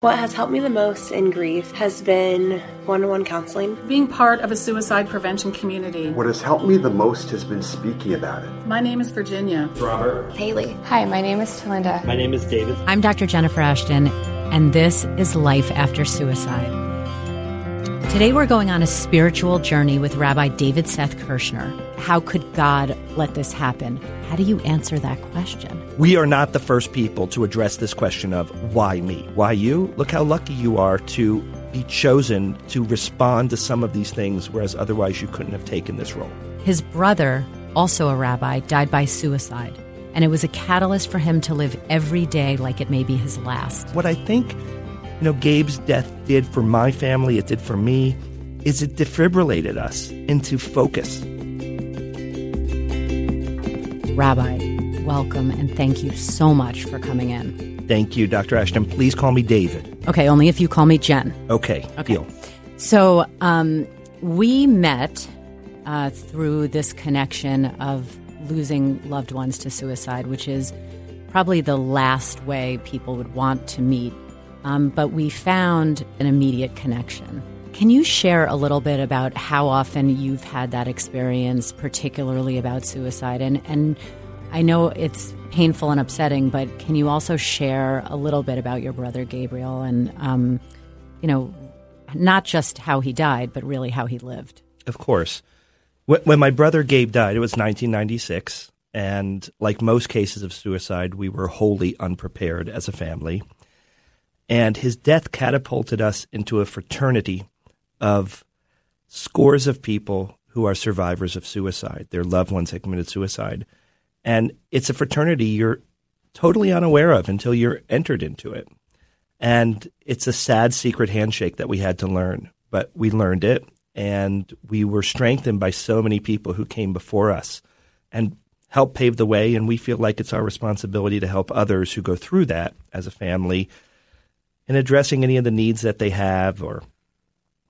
What has helped me the most in grief has been one on one counseling. Being part of a suicide prevention community. What has helped me the most has been speaking about it. My name is Virginia. Robert. Haley. Hi, my name is Talinda. My name is David. I'm Dr. Jennifer Ashton, and this is Life After Suicide. Today we're going on a spiritual journey with Rabbi David Seth Kirshner. How could God let this happen? How do you answer that question? We are not the first people to address this question of why me? Why you? Look how lucky you are to be chosen to respond to some of these things, whereas otherwise you couldn't have taken this role. His brother, also a rabbi, died by suicide, and it was a catalyst for him to live every day like it may be his last. What I think you know, Gabe's death did for my family, it did for me, is it defibrillated us into focus. Rabbi, welcome and thank you so much for coming in. Thank you, Dr. Ashton. Please call me David. Okay, only if you call me Jen. Okay, Okay. deal. So um, we met uh, through this connection of losing loved ones to suicide, which is probably the last way people would want to meet. Um, but we found an immediate connection. Can you share a little bit about how often you've had that experience, particularly about suicide? And, and I know it's painful and upsetting, but can you also share a little bit about your brother Gabriel and, um, you know, not just how he died, but really how he lived? Of course. When, when my brother Gabe died, it was 1996. And like most cases of suicide, we were wholly unprepared as a family. And his death catapulted us into a fraternity of scores of people who are survivors of suicide. Their loved ones have committed suicide. And it's a fraternity you're totally unaware of until you're entered into it. And it's a sad secret handshake that we had to learn, but we learned it and we were strengthened by so many people who came before us and helped pave the way. And we feel like it's our responsibility to help others who go through that as a family in addressing any of the needs that they have or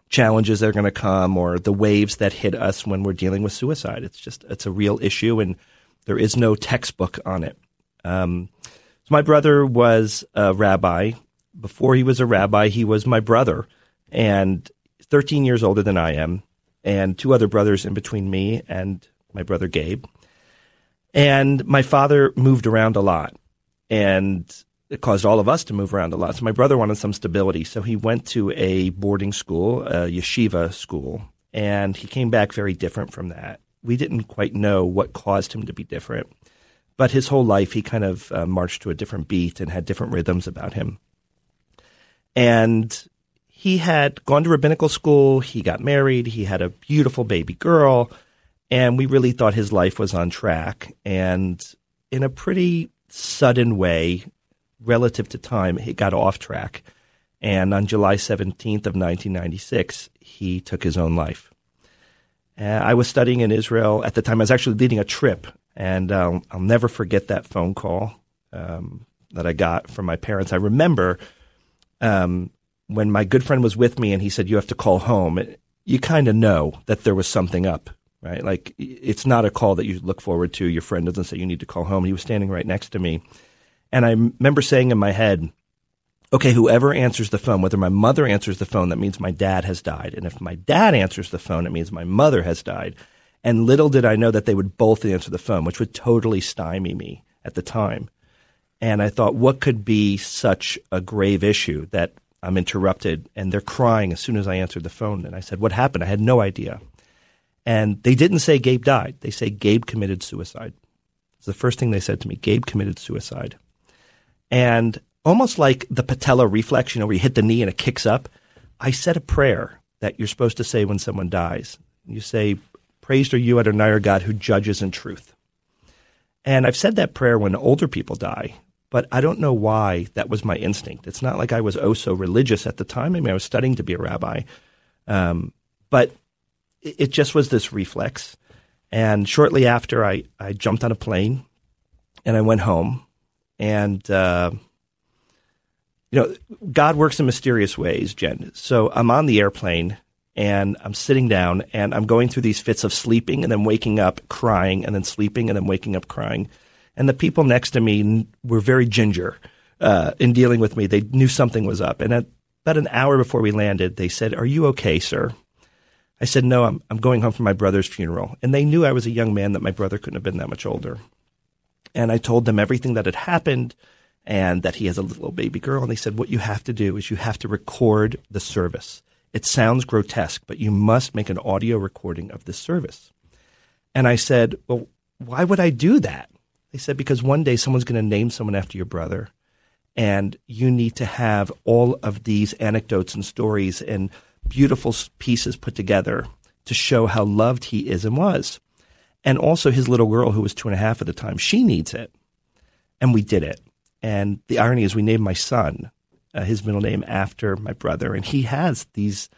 challenges that are going to come or the waves that hit us when we're dealing with suicide. It's just, it's a real issue and there is no textbook on it. Um, so my brother was a rabbi. Before he was a rabbi, he was my brother and 13 years older than I am and two other brothers in between me and my brother Gabe. And my father moved around a lot and it caused all of us to move around a lot. So my brother wanted some stability. So he went to a boarding school, a yeshiva school, and he came back very different from that. We didn't quite know what caused him to be different. But his whole life, he kind of uh, marched to a different beat and had different rhythms about him. And he had gone to rabbinical school. He got married. He had a beautiful baby girl. And we really thought his life was on track. And in a pretty sudden way, relative to time, he got off track. And on July 17th of 1996, he took his own life. I was studying in Israel at the time. I was actually leading a trip, and um, I'll never forget that phone call um, that I got from my parents. I remember um, when my good friend was with me, and he said, "You have to call home." You kind of know that there was something up, right? Like it's not a call that you look forward to. Your friend doesn't say you need to call home. He was standing right next to me, and I remember saying in my head, okay, whoever answers the phone, whether my mother answers the phone, that means my dad has died. And if my dad answers the phone, it means my mother has died. And little did I know that they would both answer the phone, which would totally stymie me at the time. And I thought, what could be such a grave issue that I'm interrupted and they're crying as soon as I answered the phone? And I said, what happened? I had no idea. And they didn't say Gabe died. They say Gabe committed suicide. It's the first thing they said to me. Gabe committed suicide. And almost like the patella reflex, you know, where you hit the knee and it kicks up. I said a prayer that you're supposed to say when someone dies. You say, Praised are you, Adonai, our God, who judges in truth. And I've said that prayer when older people die, but I don't know why that was my instinct. It's not like I was oh so religious at the time. I mean, I was studying to be a rabbi. Um, but it, it just was this reflex. And shortly after, I, I jumped on a plane and I went home. And, uh, you know, God works in mysterious ways, Jen. So I'm on the airplane and I'm sitting down and I'm going through these fits of sleeping and then waking up crying and then sleeping and then waking up crying. And the people next to me were very ginger, uh, in dealing with me. They knew something was up. And at about an hour before we landed, they said, Are you okay, sir? I said, No, I'm, I'm going home for my brother's funeral. And they knew I was a young man, that my brother couldn't have been that much older. And I told them everything that had happened and that he has a little baby girl. And they said, What you have to do is you have to record the service. It sounds grotesque, but you must make an audio recording of this service. And I said, Well, why would I do that? They said, Because one day someone's going to name someone after your brother. And you need to have all of these anecdotes and stories and beautiful pieces put together to show how loved he is and was. And also his little girl, who was two and a half at the time, she needs it. And we did it. And the irony is, we named my son uh, his middle name after my brother, and he has these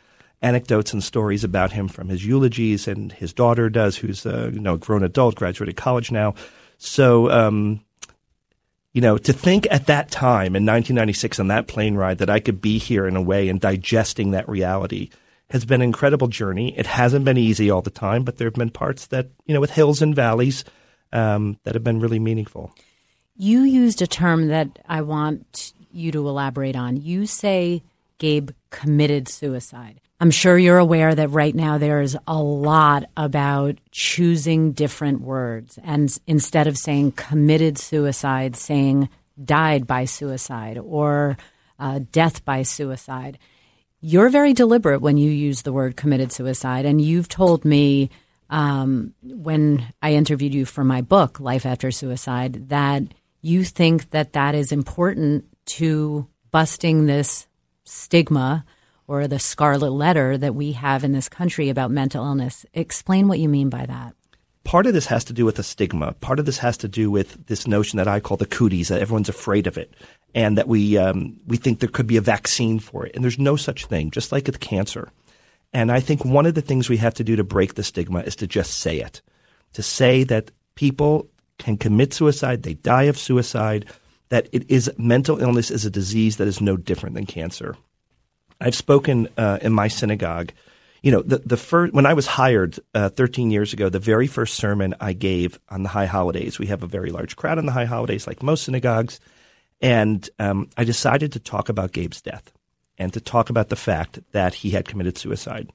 anecdotes and stories about him from his eulogies, and his daughter does, who's a you know grown adult, graduated college now. So, um, you know, to think at that time in 1996 on that plane ride that I could be here in a way and digesting that reality has been an incredible journey. It hasn't been easy all the time, but there have been parts that you know with hills and valleys um, that have been really meaningful. You used a term that I want you to elaborate on. You say Gabe committed suicide. I'm sure you're aware that right now there's a lot about choosing different words. And instead of saying committed suicide, saying died by suicide or uh, death by suicide. You're very deliberate when you use the word committed suicide. And you've told me um, when I interviewed you for my book, Life After Suicide, that you think that that is important to busting this stigma or the scarlet letter that we have in this country about mental illness. Explain what you mean by that. Part of this has to do with the stigma. Part of this has to do with this notion that I call the cooties, that everyone's afraid of it, and that we um, we think there could be a vaccine for it, and there's no such thing. Just like with cancer, and I think one of the things we have to do to break the stigma is to just say it, to say that people can commit suicide, they die of suicide, that it is mental illness is a disease that is no different than cancer. I've spoken uh, in my synagogue. You know, the the first when I was hired uh, 13 years ago, the very first sermon I gave on the high holidays. We have a very large crowd on the high holidays, like most synagogues, and um, I decided to talk about Gabe's death and to talk about the fact that he had committed suicide.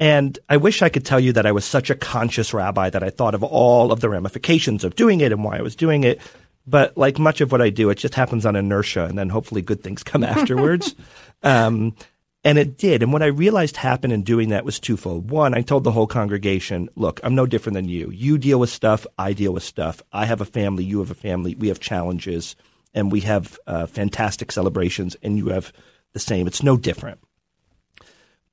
And I wish I could tell you that I was such a conscious rabbi that I thought of all of the ramifications of doing it and why I was doing it. But like much of what I do, it just happens on inertia, and then hopefully good things come afterwards. um, and it did. And what I realized happened in doing that was twofold. One, I told the whole congregation, look, I'm no different than you. You deal with stuff, I deal with stuff. I have a family, you have a family, we have challenges, and we have uh, fantastic celebrations, and you have the same. It's no different.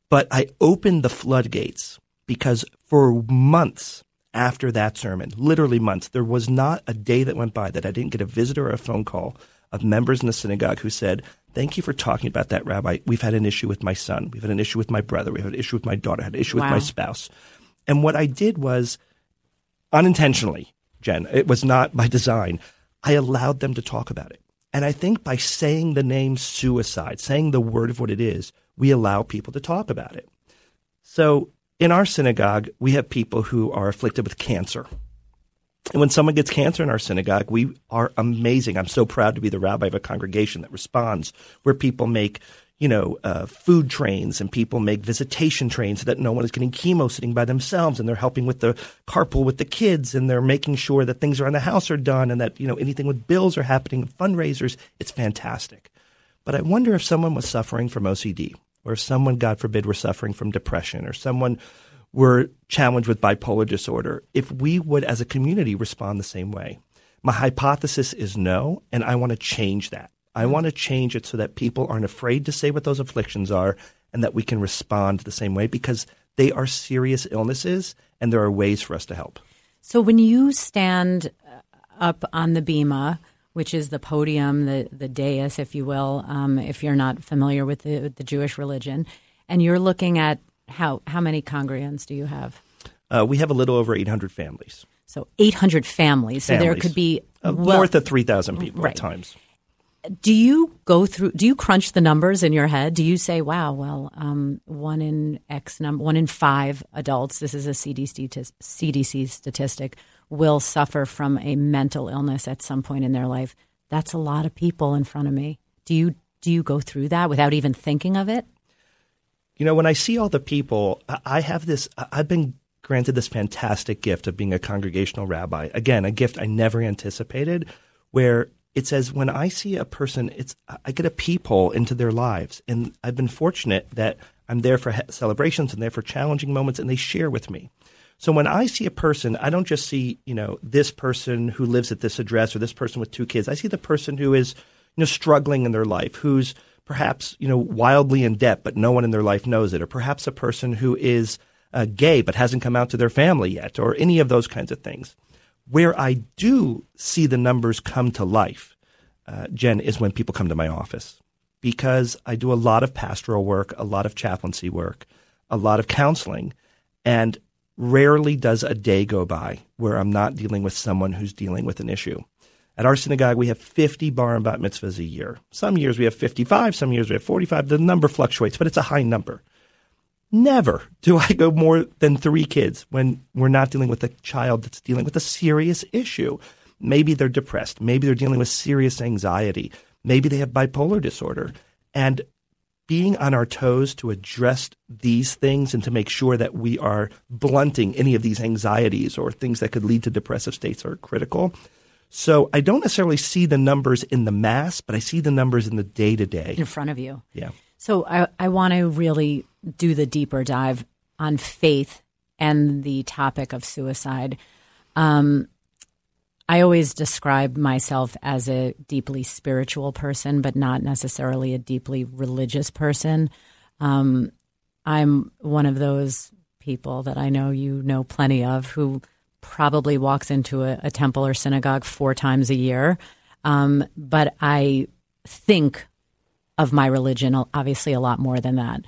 But I opened the floodgates because for months after that sermon, literally months, there was not a day that went by that I didn't get a visitor or a phone call of members in the synagogue who said, Thank you for talking about that, Rabbi. We've had an issue with my son. We've had an issue with my brother. We've had an issue with my daughter. had an issue wow. with my spouse. And what I did was unintentionally, Jen, it was not by design. I allowed them to talk about it. And I think by saying the name suicide, saying the word of what it is, we allow people to talk about it. So in our synagogue, we have people who are afflicted with cancer. And when someone gets cancer in our synagogue, we are amazing. I'm so proud to be the rabbi of a congregation that responds, where people make, you know, uh, food trains and people make visitation trains so that no one is getting chemo sitting by themselves and they're helping with the carpool with the kids and they're making sure that things around the house are done and that, you know, anything with bills are happening, fundraisers. It's fantastic. But I wonder if someone was suffering from OCD or if someone, God forbid, were suffering from depression, or someone were challenged with bipolar disorder, if we would, as a community, respond the same way. My hypothesis is no, and I want to change that. I want to change it so that people aren't afraid to say what those afflictions are and that we can respond the same way because they are serious illnesses and there are ways for us to help. So when you stand up on the bima which is the podium, the the dais, if you will, um, if you're not familiar with the, with the Jewish religion, and you're looking at how how many congregants do you have? Uh, we have a little over 800 families. So 800 families. So there could be uh, well, north of 3,000 people right. at times. Do you go through? Do you crunch the numbers in your head? Do you say, "Wow, well, um, one in X number, one in five adults. This is a CDC CDC statistic." will suffer from a mental illness at some point in their life. that's a lot of people in front of me. Do you do you go through that without even thinking of it? You know, when I see all the people, I have this, I've been granted this fantastic gift of being a congregational rabbi. Again, a gift I never anticipated, where it says when I see a person, it's I get a peephole into their lives, and I've been fortunate that I'm there for celebrations and there for challenging moments, and they share with me. So when I see a person, I don't just see you know this person who lives at this address or this person with two kids. I see the person who is you know struggling in their life, who's perhaps you know wildly in debt, but no one in their life knows it, or perhaps a person who is uh, gay but hasn't come out to their family yet, or any of those kinds of things. Where I do see the numbers come to life, uh, Jen, is when people come to my office because I do a lot of pastoral work, a lot of chaplaincy work, a lot of counseling, and rarely does a day go by where I'm not dealing with someone who's dealing with an issue. At our synagogue, we have 50 bar and bat mitzvahs a year. Some years we have 55, some years we have 45. The number fluctuates, but it's a high number. Never do I go more than three kids when we're not dealing with a child that's dealing with a serious issue. Maybe they're depressed. Maybe they're dealing with serious anxiety. Maybe they have bipolar disorder. And being on our toes to address these things and to make sure that we are blunting any of these anxieties or things that could lead to depressive states are critical. So I don't necessarily see the numbers in the mass, but I see the numbers in the day to day. In front of you. Yeah. So I, I want to really do the deeper dive on faith and the topic of suicide. Um, I always describe myself as a deeply spiritual person, but not necessarily a deeply religious person. Um, I'm one of those people that I know you know plenty of who probably walks into a, a temple or synagogue four times a year. Um, but I think of my religion obviously a lot more than that.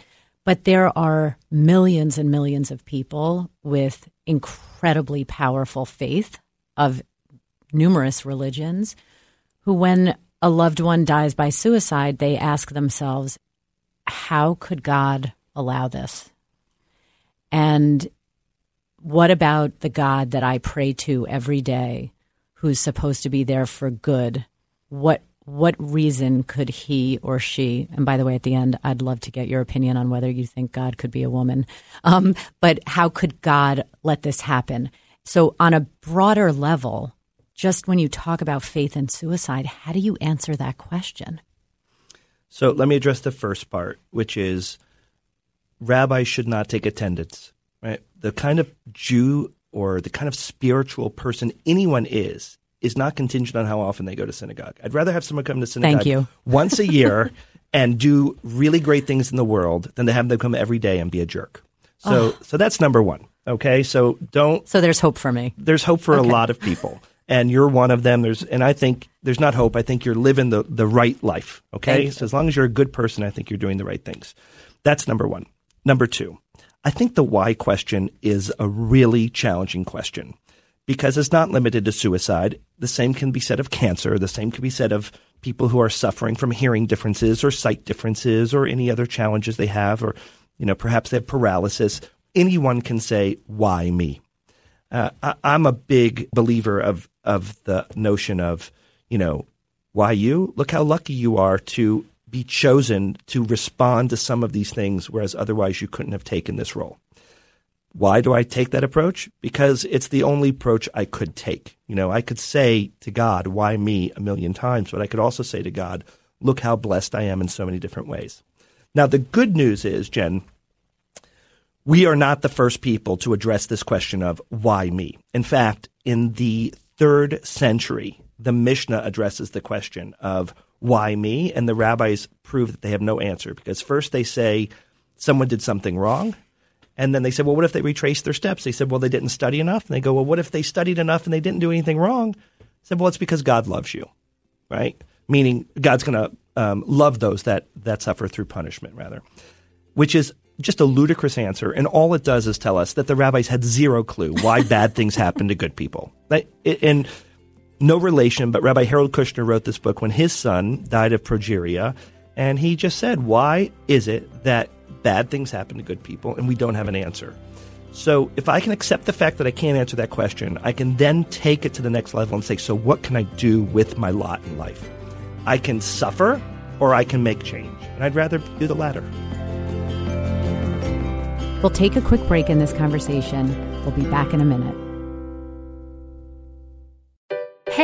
But there are millions and millions of people with incredibly powerful faith of numerous religions who, when a loved one dies by suicide, they ask themselves, how could God allow this? And what about the God that I pray to every day who's supposed to be there for good? What what reason could he or she and by the way at the end i'd love to get your opinion on whether you think god could be a woman um, but how could god let this happen so on a broader level just when you talk about faith and suicide how do you answer that question so let me address the first part which is rabbis should not take attendance? The kind of Jew or the kind of spiritual person anyone is is not contingent on how often they go to synagogue. I'd rather have someone come to synagogue once a year and do really great things in the world than to have them come every day and be a jerk. So, oh. so that's number one. Okay, so don't. So there's hope for me. There's hope for okay. a lot of people, and you're one of them. There's, and I think there's not hope. I think you're living the the right life. Okay, so as long as you're a good person, I think you're doing the right things. That's number one. Number two, I think the why question is a really challenging question because it's not limited to suicide. The same can be said of cancer. The same can be said of people who are suffering from hearing differences or sight differences or any other challenges they have, or, you know, perhaps they have paralysis. Anyone can say, why me? Uh, I, I'm a big believer of, of the notion of, you know, why you? Look how lucky you are to be chosen to respond to some of these things, whereas otherwise you couldn't have taken this role. Why do I take that approach? Because it's the only approach I could take. You know, I could say to God, why me a million times, but I could also say to God, look how blessed I am in so many different ways. Now, the good news is, Jen, we are not the first people to address this question of why me. In fact, in the third century, the Mishnah addresses the question of why me? And the rabbis prove that they have no answer because first they say someone did something wrong. And then they said, well, what if they retrace their steps? They said, well, they didn't study enough. And they go, well, what if they studied enough and they didn't do anything wrong? I said, well, it's because God loves you, right? Meaning God's going to um, love those that, that suffer through punishment, rather, which is just a ludicrous answer. And all it does is tell us that the rabbis had zero clue why bad things happen to good people. And no relation, but Rabbi Harold Kushner wrote this book when his son died of progeria. And he just said, Why is it that bad things happen to good people and we don't have an answer? So if I can accept the fact that I can't answer that question, I can then take it to the next level and say, so what can I do with my lot in life? I can suffer or I can make change. And I'd rather do the latter. We'll take a quick break in this conversation. We'll be back in a minute.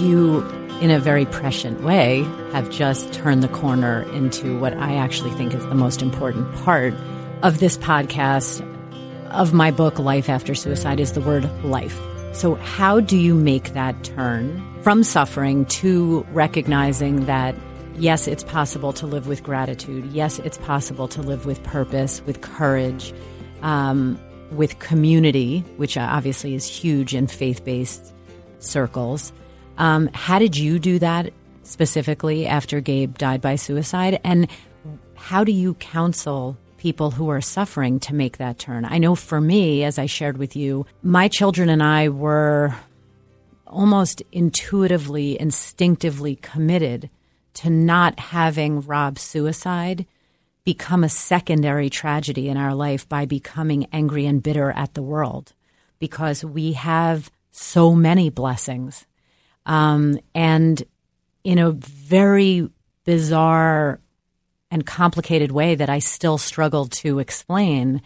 You, in a very prescient way, have just turned the corner into what I actually think is the most important part of this podcast, of my book, Life After Suicide, is the word life. So, how do you make that turn from suffering to recognizing that, yes, it's possible to live with gratitude? Yes, it's possible to live with purpose, with courage, um, with community, which obviously is huge in faith based circles. Um, how did you do that specifically after Gabe died by suicide? And how do you counsel people who are suffering to make that turn? I know for me, as I shared with you, my children and I were almost intuitively, instinctively committed to not having Rob's suicide become a secondary tragedy in our life by becoming angry and bitter at the world because we have so many blessings. Um, and in a very bizarre and complicated way that I still struggle to explain,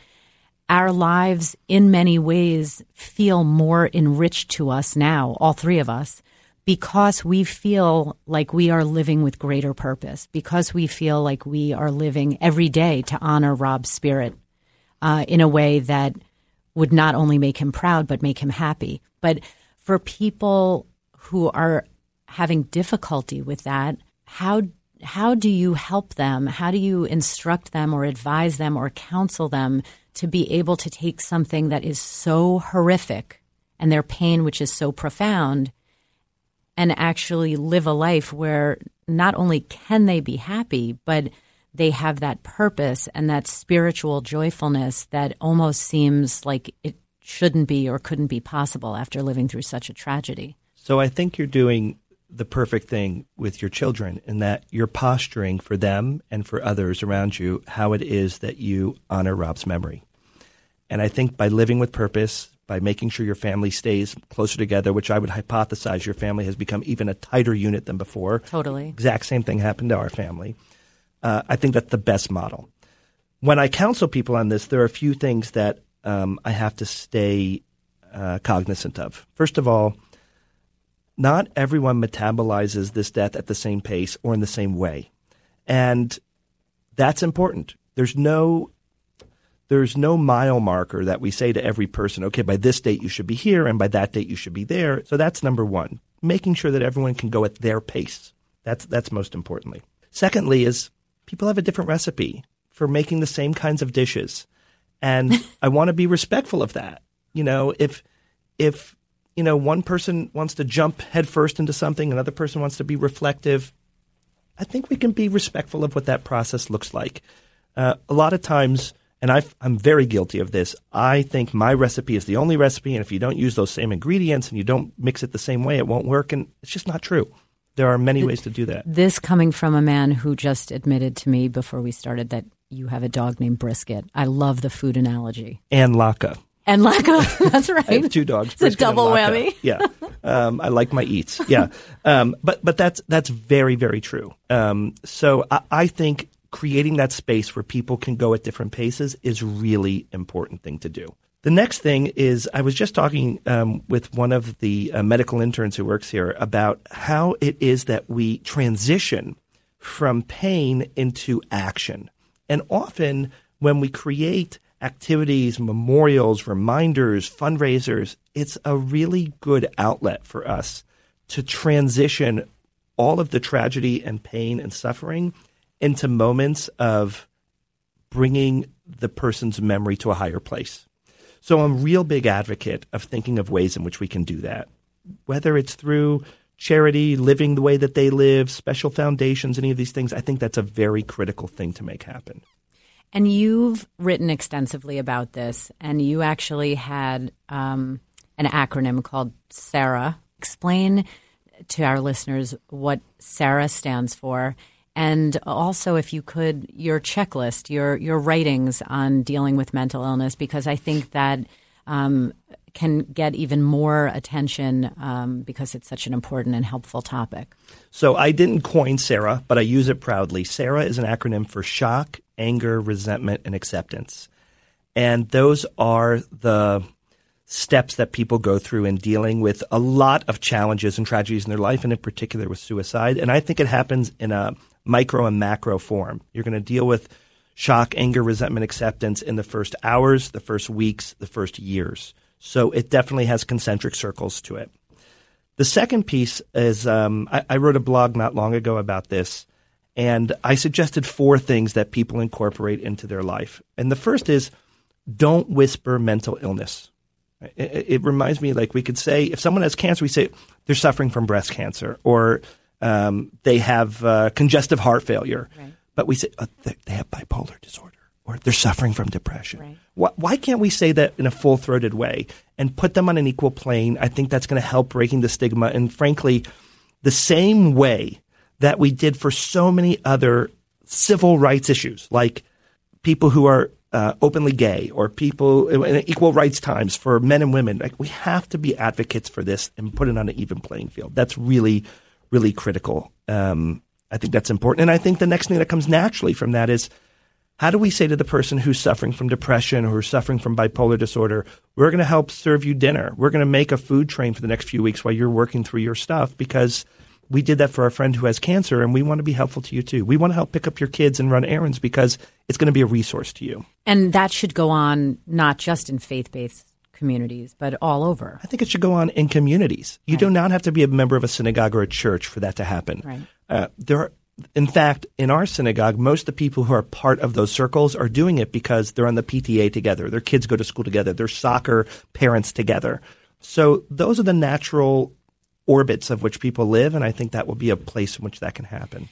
our lives in many ways feel more enriched to us now, all three of us, because we feel like we are living with greater purpose, because we feel like we are living every day to honor Rob's spirit uh, in a way that would not only make him proud, but make him happy. But for people who are having difficulty with that, how how do you help them? How do you instruct them or advise them or counsel them to be able to take something that is so horrific and their pain, which is so profound, and actually live a life where not only can they be happy, but they have that purpose and that spiritual joyfulness that almost seems like it shouldn't be or couldn't be possible after living through such a tragedy. So I think you're doing the perfect thing with your children in that you're posturing for them and for others around you how it is that you honor Rob's memory. And I think by living with purpose, by making sure your family stays closer together, which I would hypothesize your family has become even a tighter unit than before. Totally. Exact same thing happened to our family. Uh, I think that's the best model. When I counsel people on this, there are a few things that um, I have to stay uh, cognizant of. First of all, not everyone metabolizes this death at the same pace or in the same way. And that's important. There's no there's no mile marker that we say to every person, okay, by this date you should be here and by that date you should be there. So that's number 1. Making sure that everyone can go at their pace. That's that's most importantly. Secondly is people have a different recipe for making the same kinds of dishes. And I want to be respectful of that. You know, if if you know, one person wants to jump headfirst into something, another person wants to be reflective. I think we can be respectful of what that process looks like. Uh, a lot of times, and i am very guilty of this, I think my recipe is the only recipe, and if you don't use those same ingredients and you don't mix it the same way, it won't work. And it's just not true. There are many ways to do that. This coming from a man who just admitted to me before we started that you have a dog named Brisket. I love the food analogy. And Latke and Latke. That's right. I have two dogs. It's a double whammy. yeah, um, I like my eats. Yeah, um, but but that's that's very very true. Um, so I, I, think creating that space where people can go at different paces is really important thing to do. The next thing is I was just talking um, with one of the uh, medical interns who works here about how it is that we transition from pain into action, and often when we create activities, memorials, reminders, fundraisers, it's a really good outlet for us to transition all of the tragedy and pain and suffering into moments of bringing the person's memory to a higher place. So I'm a real big advocate of thinking of ways in which we can do that, whether it's through charity, living the way that they live, special foundations, any of these things. I think that's a very critical thing to make happen. And you've written extensively about this, and you actually had um, an acronym called SARA. Explain to our listeners what SARA stands for, and also, if you could, your checklist, your your writings on dealing with mental illness, because I think that um, can get even more attention um, because it's such an important and helpful topic. So I didn't coin SARA, but I use it proudly. SARA is an acronym for shock, anger, resentment, and acceptance, and those are the steps that people go through in dealing with a lot of challenges and tragedies in their life, and in particular with suicide. And I think it happens in a micro and macro form. You're going to deal with shock, anger, resentment, acceptance in the first hours, the first weeks, the first years. So it definitely has concentric circles to it. The second piece is um, I, I wrote a blog not long ago about this, and I suggested four things that people incorporate into their life. And the first is don't whisper mental illness. It, it, reminds me like we could say if someone has cancer, we say they're suffering from breast cancer or um, they have uh, congestive heart failure. Right. But we say oh, they have bipolar disorder or they're suffering from depression. Right. Why, why, can't we say that in a full throated way and put them on an equal plane? I think that's going to help breaking the stigma. And frankly, the same way that we did for so many other civil rights issues, like people who are uh, openly gay or people in equal rights times for men and women. Like we have to be advocates for this and put it on an even playing field. That's really, really critical. Um, I think that's important. And I think the next thing that comes naturally from that is how do we say to the person who's suffering from depression or who's suffering from bipolar disorder, we're going to help serve you dinner. We're going to make a food train for the next few weeks while you're working through your stuff because – we did that for our friend who has cancer, and we want to be helpful to you too. We want to help pick up your kids and run errands because it's going to be a resource to you. And that should go on not just in faith based communities, but all over. I think it should go on in communities. You right. do not have to be a member of a synagogue or a church for that to happen. Right. Uh, there are, in fact, in our synagogue, most of the people who are part of those circles are doing it because they're on the PTA together. Their kids go to school together. They're soccer parents together. So those are the natural orbits of which people live, and I think that will be a place in which that can happen.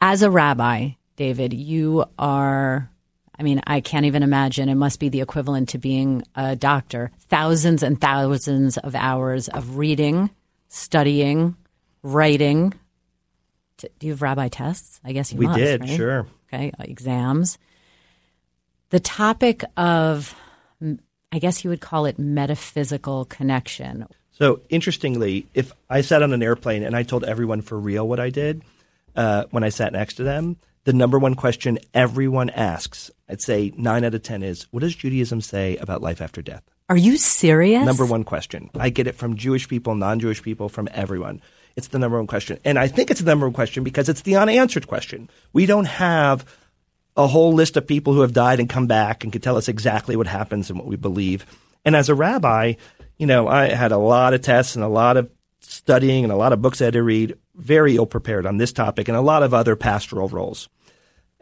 As a rabbi, David, you are. I mean, I can't even imagine. It must be the equivalent to being a doctor. Thousands and thousands of hours of reading, studying, writing. Do you have rabbi tests? I guess you we must, did, right? sure. Okay, uh, exams. The topic of, I guess you would call it metaphysical connection. So interestingly, if I sat on an airplane and I told everyone for real what I did uh, when I sat next to them, the number one question everyone asks, I'd say nine out of ten is, "What does Judaism say about life after death?" Are you serious? Number one question. I get it from Jewish people, non-Jewish people, from everyone. It's the number one question, and I think it's the number one question because it's the unanswered question. We don't have a whole list of people who have died and come back and can tell us exactly what happens and what we believe. And as a rabbi, you know, I had a lot of tests and a lot of studying and a lot of books I had to read, very ill prepared on this topic and a lot of other pastoral roles.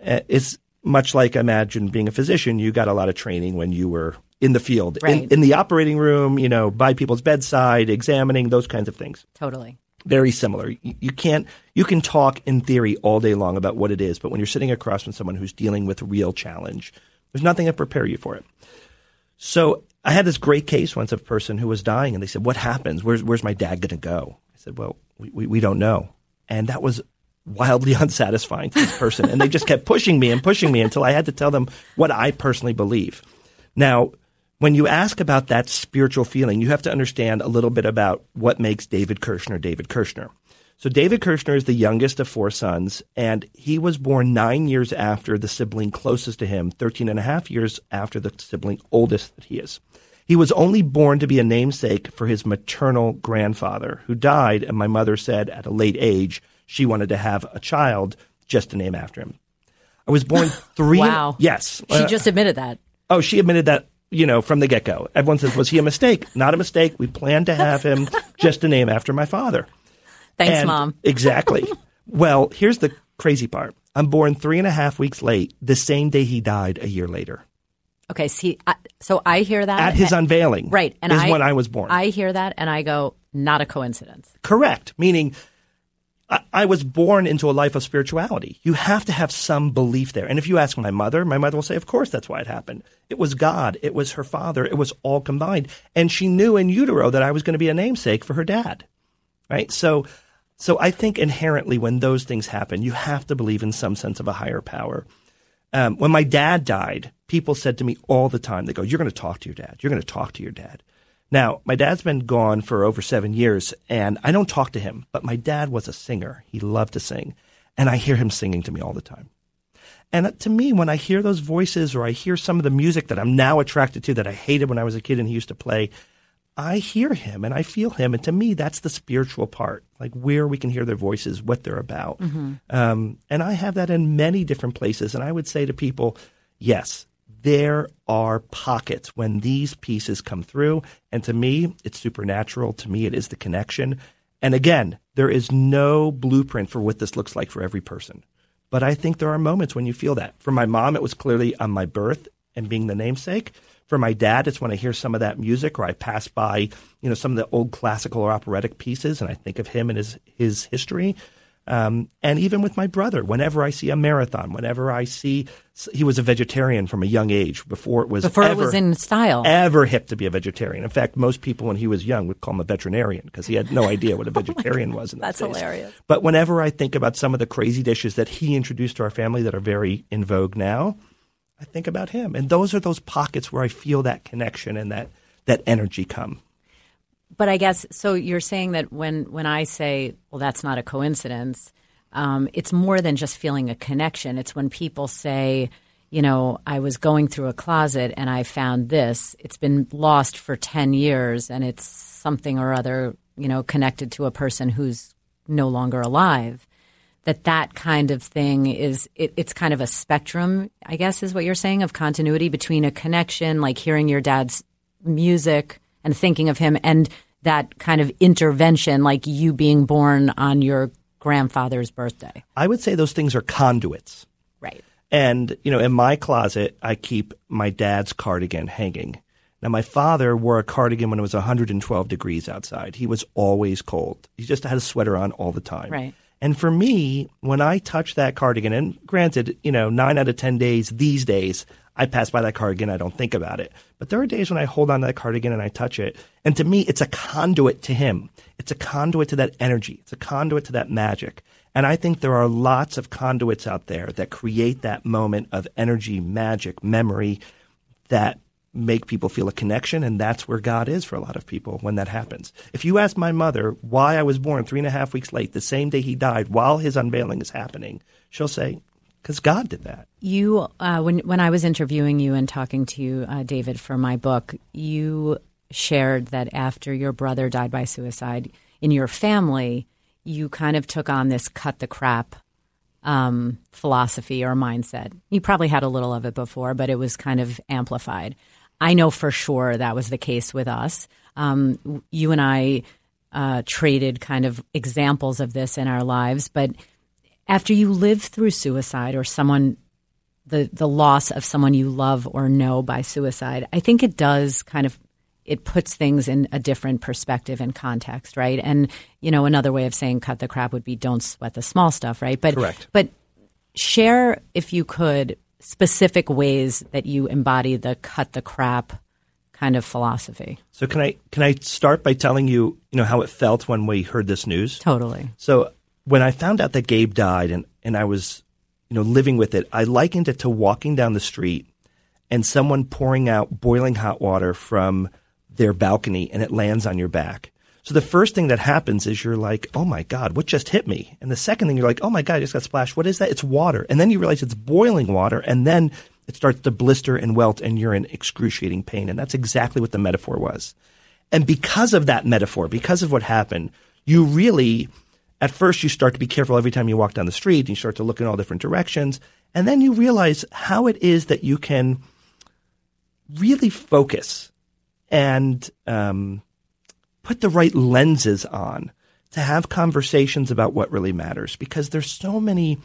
Uh, it's much like imagine being a physician, you got a lot of training when you were in the field, right. in, in the operating room, you know, by people's bedside, examining those kinds of things. Totally. Very similar. You, you can't, you can talk in theory all day long about what it is, but when you're sitting across from someone who's dealing with real challenge, there's nothing to prepare you for it. So I had this great case once of a person who was dying, and they said, "What happens? Where's where's my dad going to go?" I said, "Well, we, we, don't know," and that was wildly unsatisfying to this person. and they just kept pushing me and pushing me until I had to tell them what I personally believe. Now, when you ask about that spiritual feeling, you have to understand a little bit about what makes David Kirshner David Kirshner. So David Kirshner is the youngest of four sons, and he was born nine years after the sibling closest to him, 13 and a half years after the sibling oldest that he is. He was only born to be a namesake for his maternal grandfather, who died, and my mother said at a late age she wanted to have a child just to name after him. I was born three. wow. Yes. She uh, just admitted that. Oh, she admitted that, you know, from the get go. Everyone says, was he a mistake? Not a mistake. We planned to have him just to name after my father. Thanks, And- Mom. Exactly. well, here's the crazy part. I'm born three and a half weeks late, the same day he died a year later. Okay, see, I, so I hear that At his unveiling, right, and is I, when I was born. I hear that, and I go, not a coincidence. Correct. Meaning, I, I was born into a life of spirituality. You have to have some belief there. And if you ask my mother, my mother will say, of course, that's why it happened. It was God. It was her father. It was all combined. And she knew in utero that I was going to be a namesake for her dad. Right. So, so I think inherently when those things happen, you have to believe in some sense of a higher power. Um, when my dad died, people said to me all the time, they go, You're going to talk to your dad. You're going to talk to your dad. Now, my dad's been gone for over seven years, and I don't talk to him, but my dad was a singer. He loved to sing, and I hear him singing to me all the time. And uh, to me, when I hear those voices or I hear some of the music that I'm now attracted to that I hated when I was a kid and he used to play, I hear him and I feel him. And to me, that's the spiritual part, like where we can hear their voices, what they're about. Um, and I have that in many different places. And I would say to people, yes, there are pockets when these pieces come through. And to me, it's supernatural. To me, it is the connection. And again, there is no blueprint for what this looks like for every person. But I think there are moments when you feel that. For my mom, it was clearly on my birth and being the namesake. For my dad, it's when I hear some of that music or I pass by, you know, some of the old classical or operatic pieces and I think of him and his, his history. Um, and even with my brother, whenever I see a marathon, whenever I see, he was a vegetarian from a young age before it was Before it was in style. ever hip to be a vegetarian. In fact, most people when he was young would call him a veterinarian because he had no idea what a vegetarian was. In That's days. hilarious. But whenever I think about some of the crazy dishes that he introduced to our family that are very in vogue now, I think about him. And those are those pockets where I feel that connection and that, that energy come. But I guess so. You're saying that when when I say, "Well, that's not a coincidence," um, it's more than just feeling a connection. It's when people say, "You know, I was going through a closet and I found this. It's been lost for ten years, and it's something or other, you know, connected to a person who's no longer alive." That that kind of thing is it, it's kind of a spectrum, I guess, is what you're saying of continuity between a connection, like hearing your dad's music and thinking of him and that kind of intervention like you being born on your grandfather's birthday I would say those things are conduits. right And, you know, in my closet, I keep my dad's cardigan hanging. Now, my father wore a cardigan when it was 112 degrees outside. He was always cold. He just had a sweater on all the time. Right. And for me, when I touch that cardigan, and granted, you know, nine out of 10 days these days, I pass by that cardigan, I don't think about it. But there are days when I hold on to that cardigan and I touch it. And to me, it's a conduit to him. It's a conduit to that energy. It's a conduit to that magic. And I think there are lots of conduits out there that create that moment of energy, magic, memory that make people feel a connection. And that's where God is for a lot of people when that happens. If you ask my mother why I was born three and a half weeks late, the same day he died, while his unveiling is happening, she'll say, because God did that. you uh, when when i was interviewing you and talking to you uh, david for my book you shared that after your brother died by suicide in your family you kind of took on this cut the crap um, philosophy or mindset. You probably had a little of it before, but it was kind of amplified. I know for sure that was the case with us. Um, you and I uh, traded kind of examples of this in our lives, but after you live through suicide or someone the the loss of someone you love or know by suicide, I think it does kind of it puts things in a different perspective and context, right? And you know, another way of saying cut the crap would be don't sweat the small stuff, right? But Correct. but share if you could specific ways that you embody the cut the crap kind of philosophy. So can I can I start by telling you, you know, how it felt when we heard this news? Totally. So when I found out that Gabe died and, and I was, you know, living with it, I likened it to walking down the street and someone pouring out boiling hot water from their balcony and it lands on your back. So the first thing that happens is you're like, oh my God, what just hit me? And the second thing you're like, oh my God, I just got splashed. What is that? It's water. And then you realize it's boiling water. And then it starts to blister and welt and you're in excruciating pain. And that's exactly what the metaphor was. And because of that metaphor, because of what happened, you really, at first, you start to be careful every time you walk down the street. And you start to look in all different directions. And then you realize how it is that you can really focus and um, put the right lenses on to have conversations about what really matters because there's so many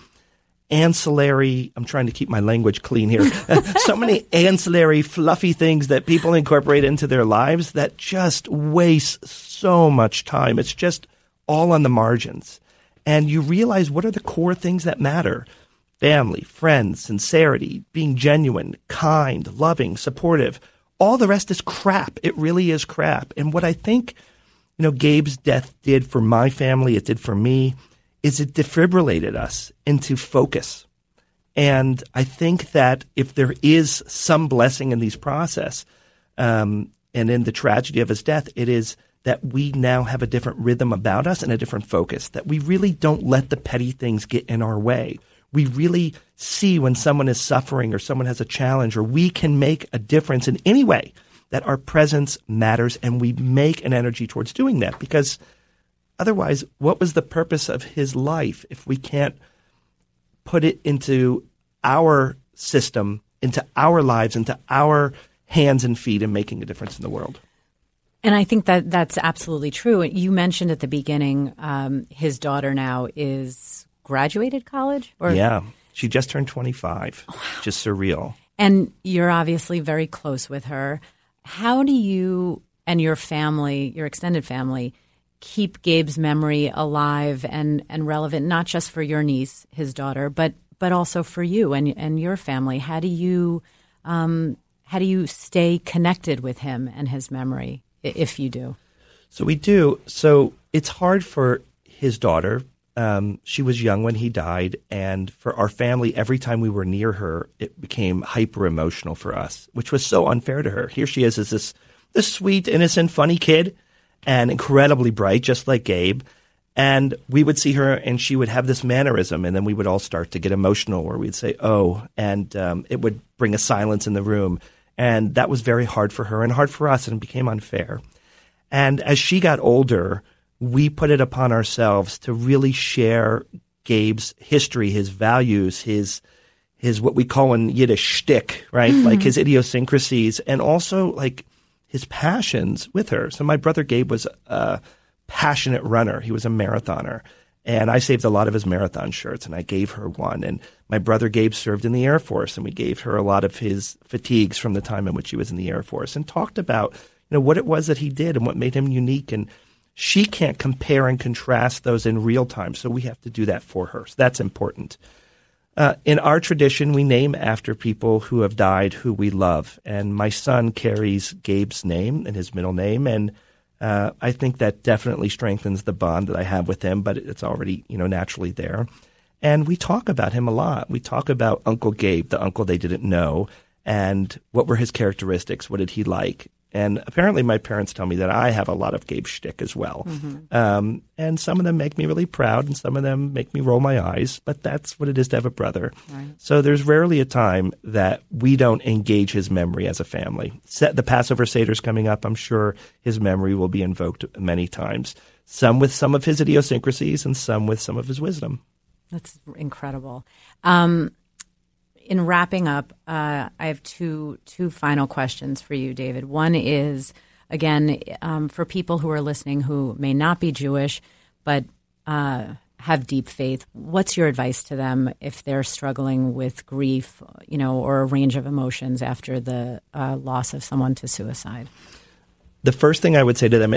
ancillary i'm trying to keep my language clean here so many ancillary fluffy things that people incorporate into their lives that just waste so much time. It's just all on the margins. And you realize what are the core things that matter? Family friends sincerity being genuine kind loving supportive. All the rest is crap. It really is crap. And what i think you know gabe's death did for my family it did for me is it defibrillated us into focus. And I think that if there is some blessing in these process, um, and in the tragedy of his death, it is that we now have a different rhythm about us and a different focus. That we really don't let the petty things get in our way. We really see when someone is suffering or someone has a challenge, or we can make a difference in any way. That our presence matters, and we make an energy towards doing that because Otherwise, what was the purpose of his life if we can't put it into our system, into our lives, into our hands and feet, and making a difference in the world? And I think that that's absolutely true. You mentioned at the beginning, um, his daughter now is graduated college, or yeah, she just turned twenty five. Wow. Just surreal. And you're obviously very close with her. How do you and your family, your extended family, keep Gabe's memory alive and, and relevant, not just for your niece, his daughter, but but also for you and and your family. How do you um, how do you stay connected with him and his memory, if you do? So we do. So it's hard for his daughter. Um, she was young when he died, and for our family, every time we were near her, it became hyper emotional for us, which was so unfair to her. Here she is, as this this sweet, innocent, funny kid and incredibly bright, just like Gabe. And we would see her, and she would have this mannerism, and then we would all start to get emotional, where we'd say, "Oh," and um, it would bring a silence in the room, and that was very hard for her and hard for us, and it became unfair. And as she got older, we put it upon ourselves to really share Gabe's history, his values, his his what we call in Yiddish shtick, right? Mm-hmm. Like his idiosyncrasies, and also like his passions with her. So my brother Gabe was a passionate runner. He was a marathoner. And I saved a lot of his marathon shirts and I gave her one. And my brother Gabe served in the Air Force and we gave her a lot of his fatigues from the time in which he was in the Air Force and talked about, you know, what it was that he did and what made him unique. And she can't compare and contrast those in real time. So we have to do that for her. So that's important. Uh, in our tradition, we name after people who have died who we love. And my son carries Gabe's name and his middle name. And uh, I think that definitely strengthens the bond that I have with him, but it's already, you know, naturally there. And we talk about him a lot. We talk about Uncle Gabe, the uncle they didn't know, and what were his characteristics? What did he like? And apparently, my parents tell me that I have a lot of Gabe shtick as well. Mm-hmm. Um, and some of them make me really proud, and some of them make me roll my eyes. But that's what it is to have a brother. Right. So there's rarely a time that we don't engage his memory as a family. Set the Passover Seder's coming up. I'm sure his memory will be invoked many times. Some with some of his idiosyncrasies, and some with some of his wisdom. That's incredible. Um, in wrapping up, uh, I have two two final questions for you, David. One is again um, for people who are listening who may not be Jewish but uh, have deep faith. What's your advice to them if they're struggling with grief, you know, or a range of emotions after the uh, loss of someone to suicide? The first thing I would say to them,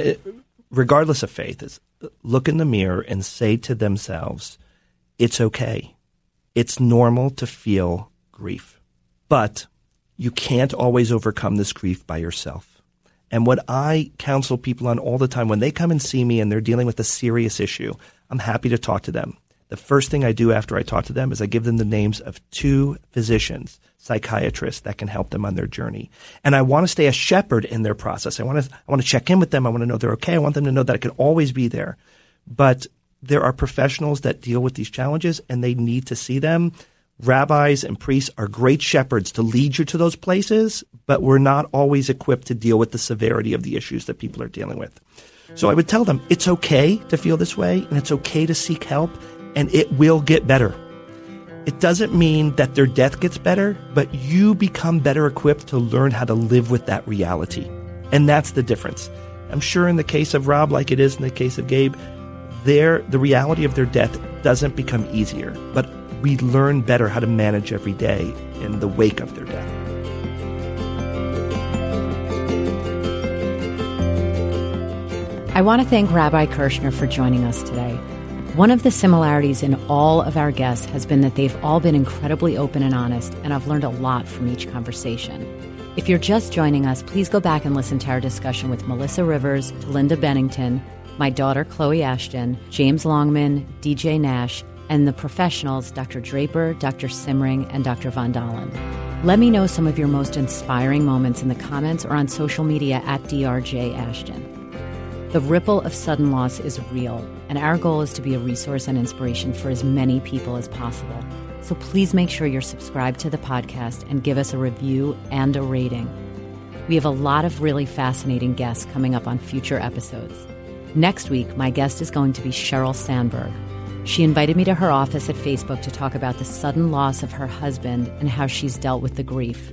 regardless of faith, is look in the mirror and say to themselves, "It's okay." It's normal to feel grief. But you can't always overcome this grief by yourself. And what I counsel people on all the time, when they come and see me and they're dealing with a serious issue, I'm happy to talk to them. The first thing I do after I talk to them is I give them the names of two physicians, psychiatrists that can help them on their journey. And I want to stay a shepherd in their process. I want to, I want to check in with them. I want to know they're okay. I want them to know that I can always be there. But there are professionals that deal with these challenges and they need to see them rabbis and priests are great shepherds to lead you to those places, but we're not always equipped to deal with the severity of the issues that people are dealing with. So I would tell them it's okay to feel this way and it's okay to seek help and it will get better. It doesn't mean that their death gets better, but you become better equipped to learn how to live with that reality. And that's the difference. I'm sure in the case of Rob, like it is in the case of Gabe, their the reality of their death doesn't become easier, but we learn better how to manage every day in the wake of their death. I want to thank Rabbi Kirshner for joining us today. One of the similarities in all of our guests has been that they've all been incredibly open and honest, and I've learned a lot from each conversation. If you're just joining us, please go back and listen to our discussion with Melissa Rivers, Linda Bennington, my daughter Chloe Ashton, James Longman, DJ Nash, and the professionals Dr. Draper, Dr. Simring, and Dr. Von Dahlen. Let me know some of your most inspiring moments in the comments or on social media at DRJ Ashton. The ripple of sudden loss is real, and our goal is to be a resource and inspiration for as many people as possible. So please make sure you're subscribed to the podcast and give us a review and a rating. We have a lot of really fascinating guests coming up on future episodes. Next week, my guest is going to be Sheryl Sandberg. She invited me to her office at Facebook to talk about the sudden loss of her husband and how she's dealt with the grief.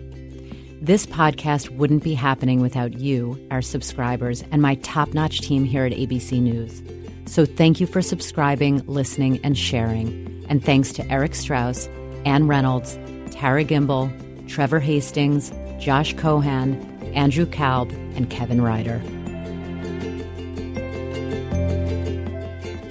This podcast wouldn't be happening without you, our subscribers, and my top notch team here at ABC News. So thank you for subscribing, listening, and sharing. And thanks to Eric Strauss, Ann Reynolds, Tara Gimbel, Trevor Hastings, Josh Cohan, Andrew Kalb, and Kevin Ryder.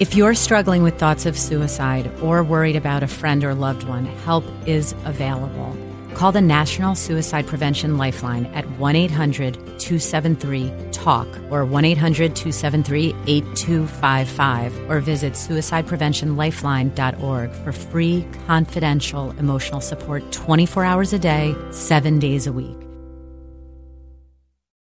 If you're struggling with thoughts of suicide or worried about a friend or loved one, help is available. Call the National Suicide Prevention Lifeline at 1 800 273 TALK or 1 800 273 8255 or visit suicidepreventionlifeline.org for free, confidential emotional support 24 hours a day, seven days a week.